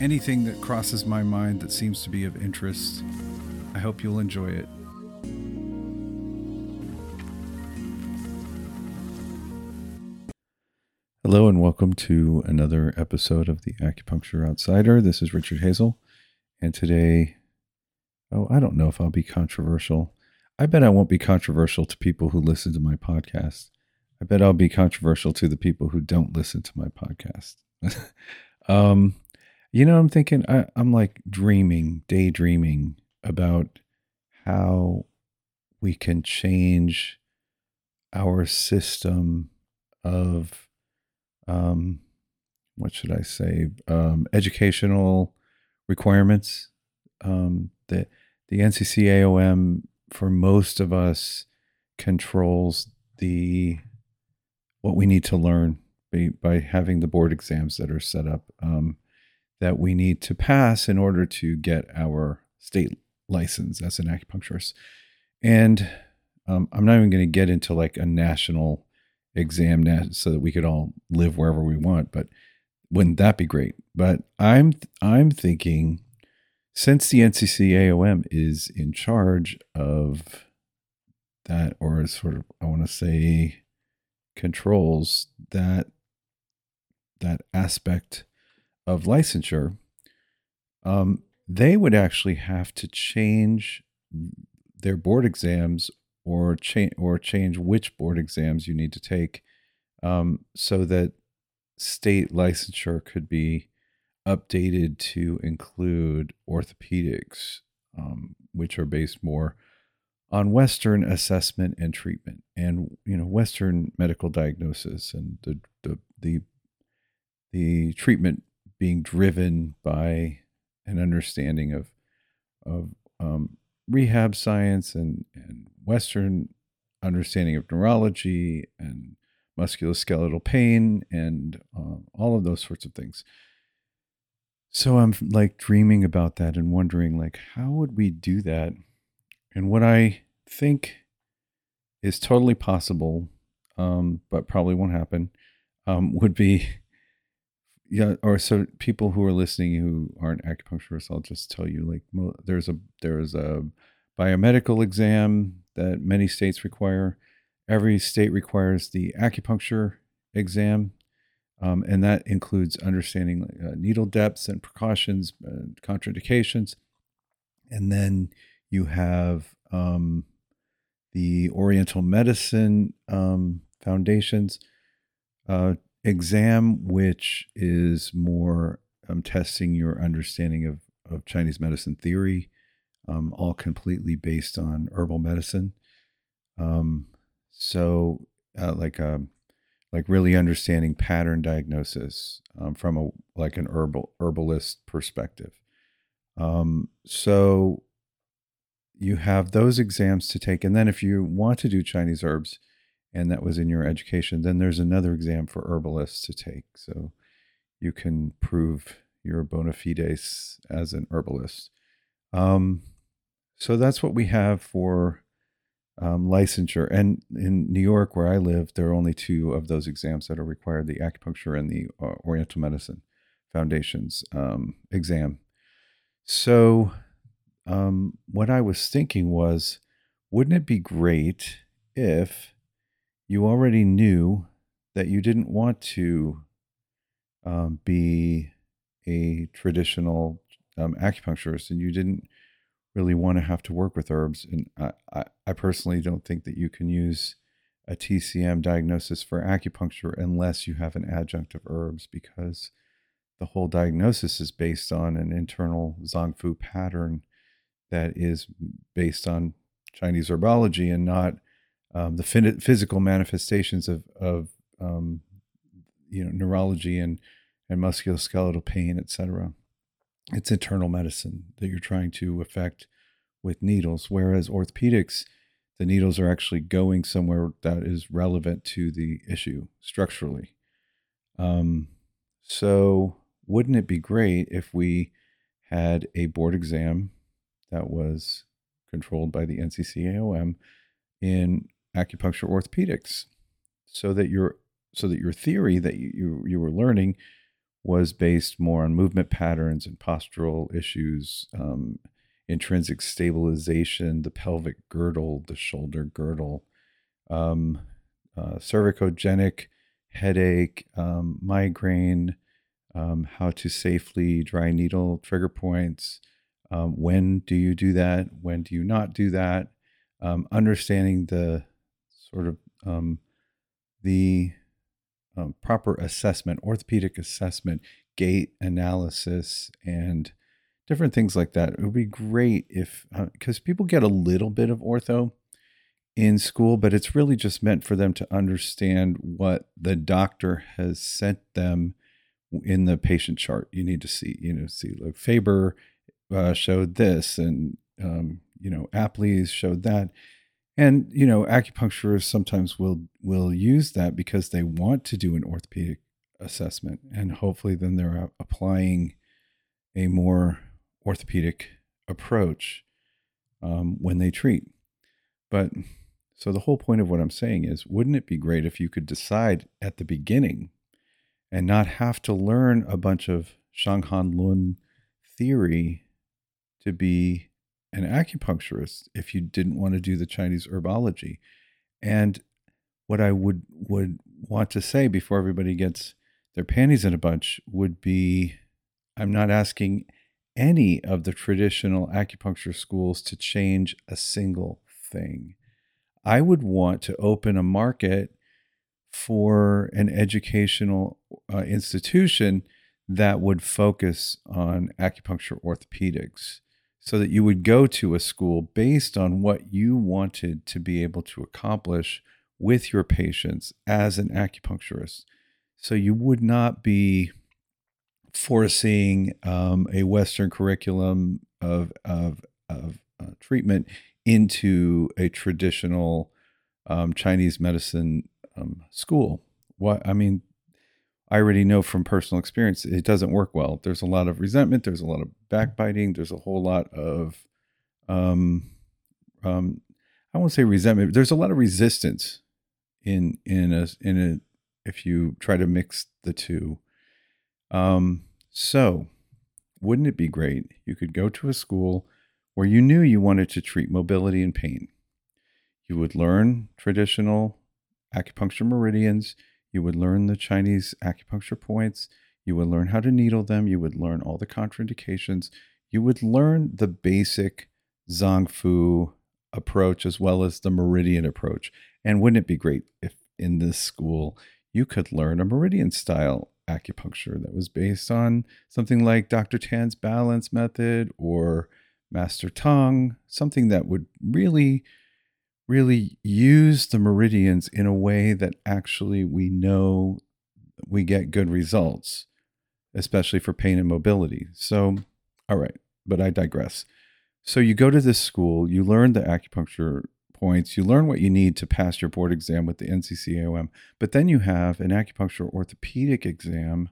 anything that crosses my mind that seems to be of interest. I hope you'll enjoy it. Hello, and welcome to another episode of the Acupuncture Outsider. This is Richard Hazel, and today, oh, I don't know if I'll be controversial. I bet I won't be controversial to people who listen to my podcast. I bet I'll be controversial to the people who don't listen to my podcast. um, you know, I'm thinking, I, I'm like dreaming, daydreaming about how we can change our system of, um, what should I say, um, educational requirements. Um, the the NCCAOM for most of us controls the what we need to learn by, by having the board exams that are set up. Um, that we need to pass in order to get our state license as an acupuncturist. And um, I'm not even going to get into like a national exam so that we could all live wherever we want, but wouldn't that be great? But I'm I'm thinking since the NCCAOM is in charge of that, or sort of I want to say controls that that aspect of licensure, um, they would actually have to change their board exams or change or change which board exams you need to take um, so that state licensure could be updated to include orthopedics, um, which are based more on Western assessment and treatment, and you know Western medical diagnosis and the the the, the treatment being driven by an understanding of of um, rehab science and, and Western understanding of neurology and musculoskeletal pain and um, all of those sorts of things. So I'm like dreaming about that and wondering like how would we do that? And what I think is totally possible, um, but probably won't happen, um, would be yeah or so people who are listening who aren't acupuncturists i'll just tell you like there's a there's a biomedical exam that many states require. Every state requires the acupuncture exam um, and that includes understanding uh, needle depths and precautions uh, contraindications. And then you have um, the oriental medicine um, foundations uh, exam, which is more um, testing your understanding of, of Chinese medicine theory, um, all completely based on herbal medicine. Um, so, uh, like a um, like really understanding pattern diagnosis um, from a like an herbal herbalist perspective. Um, so you have those exams to take, and then if you want to do Chinese herbs, and that was in your education, then there's another exam for herbalists to take. So you can prove your bona fides as an herbalist. Um, so that's what we have for um, licensure. And in New York, where I live, there are only two of those exams that are required the acupuncture and the uh, Oriental Medicine Foundation's um, exam. So, um, what I was thinking was, wouldn't it be great if you already knew that you didn't want to um, be a traditional um, acupuncturist and you didn't really want to have to work with herbs. And I, I, I personally don't think that you can use a TCM diagnosis for acupuncture unless you have an adjunct of herbs because the whole diagnosis is based on an internal Zong Fu pattern that is based on Chinese herbology and not um, the physical manifestations of of um, you know neurology and and musculoskeletal pain, etc. it's internal medicine that you're trying to affect with needles. Whereas orthopedics, the needles are actually going somewhere that is relevant to the issue structurally. Um, so, wouldn't it be great if we had a board exam that was controlled by the NCCAOM in acupuncture orthopedics, so that your so that your theory that you, you, were learning was based more on movement patterns and postural issues, um, intrinsic stabilization, the pelvic girdle, the shoulder girdle, um, uh, cervicogenic headache, um, migraine, um, how to safely dry needle trigger points. Um, when do you do that? When do you not do that? Um, understanding the sort of um, the um, proper assessment, orthopedic assessment, gait analysis, and different things like that. It would be great if, because uh, people get a little bit of ortho in school, but it's really just meant for them to understand what the doctor has sent them in the patient chart. You need to see, you know, see like Faber uh, showed this, and um, you know, Apley's showed that. And you know, acupuncturists sometimes will will use that because they want to do an orthopedic assessment, and hopefully, then they're applying a more orthopedic approach um, when they treat. But so the whole point of what I'm saying is, wouldn't it be great if you could decide at the beginning and not have to learn a bunch of Shanghan Lun theory to be an acupuncturist if you didn't want to do the Chinese herbology. And what I would would want to say before everybody gets their panties in a bunch would be I'm not asking any of the traditional acupuncture schools to change a single thing. I would want to open a market for an educational uh, institution that would focus on acupuncture orthopedics so that you would go to a school based on what you wanted to be able to accomplish with your patients as an acupuncturist. So you would not be foreseeing um, a Western curriculum of, of, of uh, treatment into a traditional um, Chinese medicine um, school. What I mean, I already know from personal experience it doesn't work well. There's a lot of resentment. There's a lot of backbiting. There's a whole lot of, um, um, I won't say resentment. There's a lot of resistance in in a in a if you try to mix the two. Um, so, wouldn't it be great? You could go to a school where you knew you wanted to treat mobility and pain. You would learn traditional acupuncture meridians you would learn the Chinese acupuncture points. You would learn how to needle them. You would learn all the contraindications. You would learn the basic Zong Fu approach as well as the meridian approach. And wouldn't it be great if in this school you could learn a meridian style acupuncture that was based on something like Dr. Tan's balance method or Master Tong, something that would really really use the meridians in a way that actually we know we get good results, especially for pain and mobility. So, all right, but I digress. So, you go to this school, you learn the acupuncture points, you learn what you need to pass your board exam with the NCCAOM, but then you have an acupuncture orthopedic exam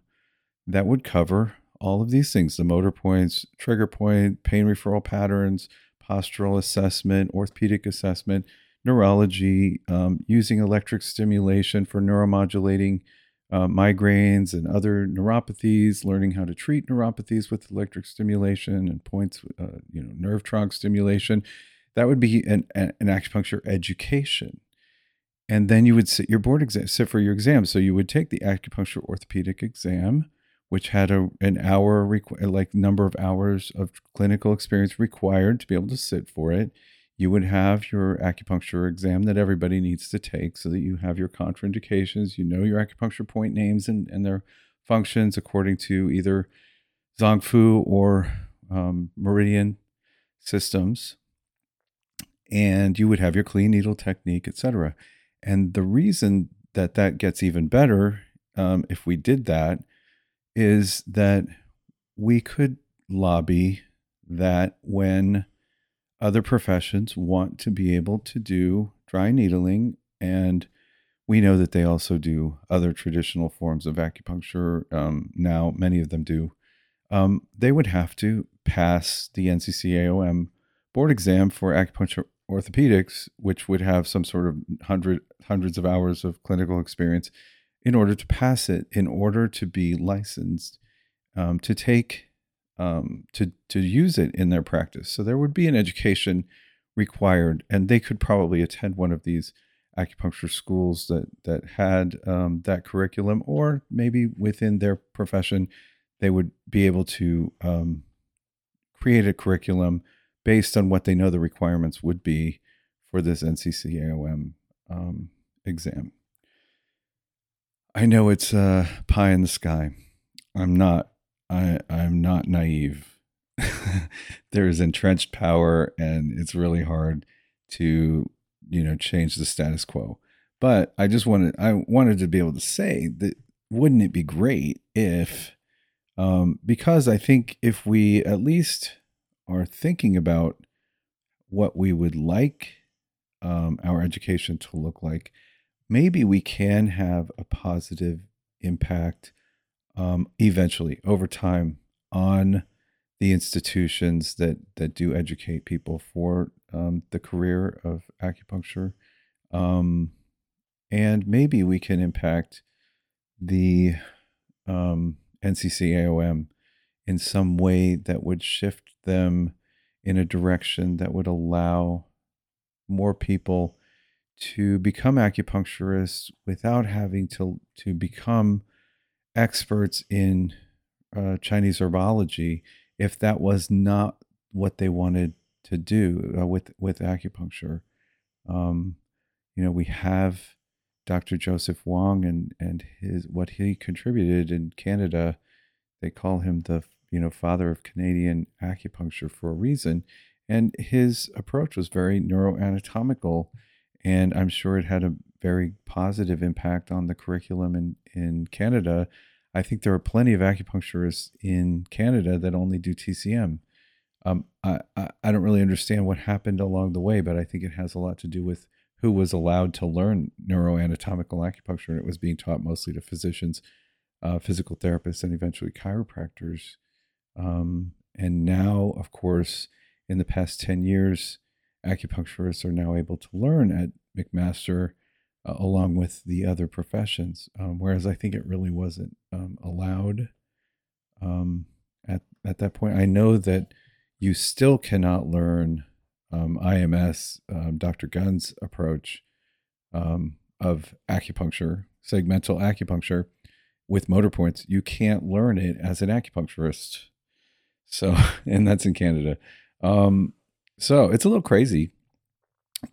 that would cover all of these things the motor points, trigger point, pain referral patterns, postural assessment, orthopedic assessment, neurology, um, using electric stimulation for neuromodulating uh, migraines and other neuropathies, learning how to treat neuropathies with electric stimulation and points, uh, you know, nerve trunk stimulation. That would be an, an acupuncture education. And then you would sit your board exam, sit for your exam. So you would take the acupuncture orthopedic exam, which had a an hour, like number of hours of clinical experience required to be able to sit for it you would have your acupuncture exam that everybody needs to take so that you have your contraindications, you know your acupuncture point names and, and their functions according to either Zongfu or um, Meridian systems. And you would have your clean needle technique, etc. And the reason that that gets even better um, if we did that is that we could lobby that when other professions want to be able to do dry needling and we know that they also do other traditional forms of acupuncture um, now many of them do. Um, they would have to pass the nccaom board exam for acupuncture orthopedics which would have some sort of hundred hundreds of hours of clinical experience in order to pass it in order to be licensed um, to take um, to to use it in their practice. So there would be an education required, and they could probably attend one of these acupuncture schools that that had um, that curriculum, or maybe within their profession, they would be able to um, create a curriculum based on what they know the requirements would be for this NCCAOM um, exam. I know it's uh, pie in the sky. I'm not I I'm not naive. there is entrenched power, and it's really hard to you know change the status quo. But I just wanted I wanted to be able to say that wouldn't it be great if um, because I think if we at least are thinking about what we would like um, our education to look like, maybe we can have a positive impact um, eventually over time on the institutions that that do educate people for um, the career of acupuncture, um, and maybe we can impact the um, NCCAOM in some way that would shift them in a direction that would allow more people to become acupuncturists without having to to become experts in uh, Chinese herbology if that was not what they wanted to do uh, with with acupuncture. Um, you know, we have Dr. Joseph Wong and and his what he contributed in Canada. They call him the you know father of Canadian acupuncture for a reason, and his approach was very neuroanatomical, and I'm sure it had a very positive impact on the curriculum in, in Canada. I think there are plenty of acupuncturists in Canada that only do TCM. Um, I, I, I don't really understand what happened along the way, but I think it has a lot to do with who was allowed to learn neuroanatomical acupuncture. And it was being taught mostly to physicians, uh, physical therapists, and eventually chiropractors. Um, and now, of course, in the past 10 years, acupuncturists are now able to learn at McMaster uh, along with the other professions. Um, whereas I think it really wasn't um, allowed um, at at that point. I know that you still cannot learn um, IMS, um, Dr. Gunn's approach um, of acupuncture, segmental acupuncture with motor points. You can't learn it as an acupuncturist. So, and that's in Canada. so it's a little crazy,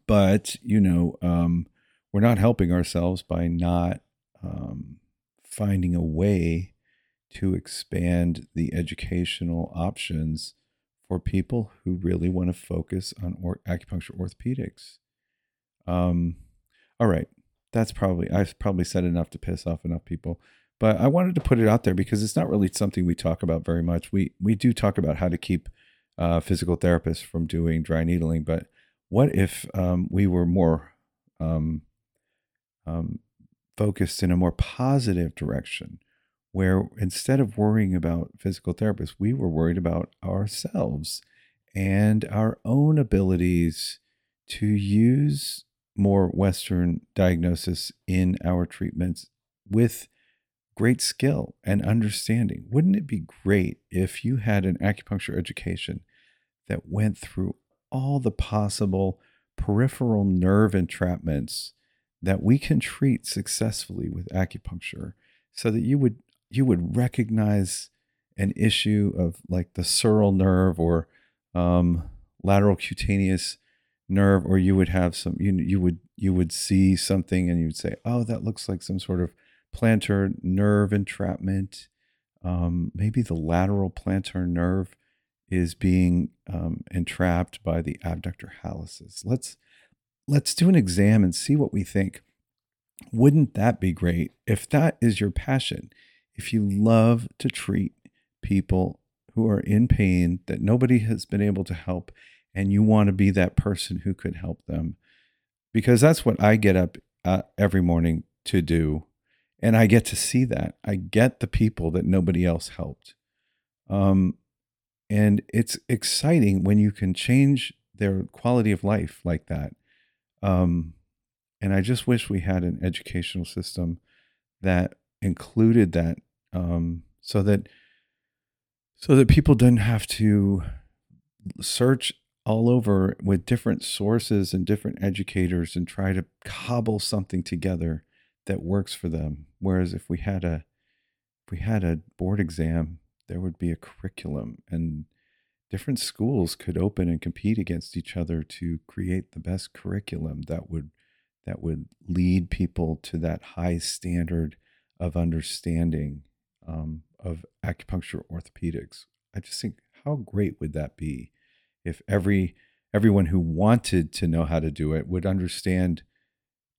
but you know, we're not helping ourselves by not um, finding a way to expand the educational options for people who really want to focus on or- acupuncture orthopedics. Um, all right, that's probably I've probably said enough to piss off enough people, but I wanted to put it out there because it's not really something we talk about very much. We we do talk about how to keep uh, physical therapists from doing dry needling, but what if um, we were more um, um, focused in a more positive direction where instead of worrying about physical therapists, we were worried about ourselves and our own abilities to use more Western diagnosis in our treatments with great skill and understanding. Wouldn't it be great if you had an acupuncture education that went through all the possible peripheral nerve entrapments that we can treat successfully with acupuncture so that you would you would recognize an issue of like the sural nerve or um, lateral cutaneous nerve or you would have some you you would you would see something and you would say oh that looks like some sort of plantar nerve entrapment. Um, maybe the lateral plantar nerve is being um, entrapped by the abductor hallucis let's let's do an exam and see what we think. Wouldn't that be great if that is your passion? If you love to treat people who are in pain that nobody has been able to help and you want to be that person who could help them because that's what I get up uh, every morning to do and I get to see that. I get the people that nobody else helped. Um, and it's exciting when you can change their quality of life like that. Um, and I just wish we had an educational system that included that um, so that so that people didn't have to search all over with different sources and different educators and try to cobble something together that works for them. Whereas if we had a if we had a board exam there would be a curriculum and different schools could open and compete against each other to create the best curriculum that would that would lead people to that high standard of understanding um, of acupuncture orthopedics. I just think how great would that be if every everyone who wanted to know how to do it would understand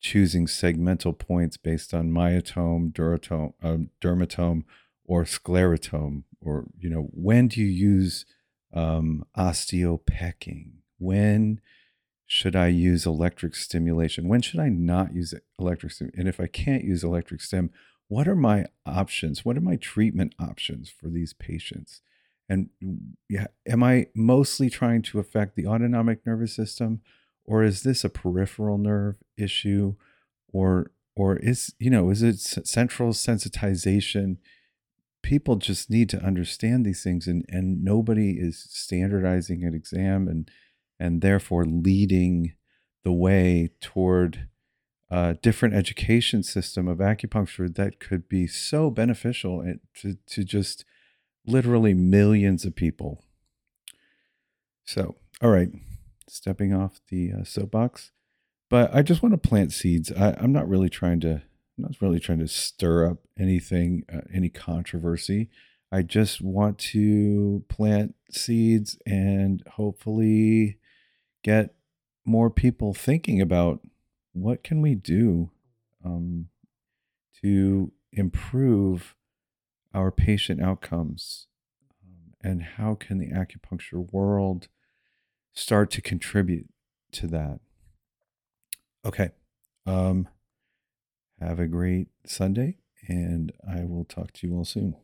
choosing segmental points based on myotome, duratome, um, dermatome, or sclerotome, or you know when do you use um, osteopecking? When should I use electric stimulation? When should I not use electric stim? And if I can't use electric stim, what are my options? What are my treatment options for these patients? And yeah, am I mostly trying to affect the autonomic nervous system, or is this a peripheral nerve issue, or or is you know is it central sensitization? People just need to understand these things and and nobody is standardizing an exam and and therefore leading the way toward a different education system of acupuncture that could be so beneficial to, to just literally millions of people. So, all right, stepping off the uh, soapbox, but I just want to plant seeds. I, I'm not really trying to not really trying to stir up anything, uh, any controversy. I just want to plant seeds and hopefully get more people thinking about what can we do um, to improve our patient outcomes um, and how can the acupuncture world start to contribute to that okay um, have a great Sunday, and I will talk to you all soon.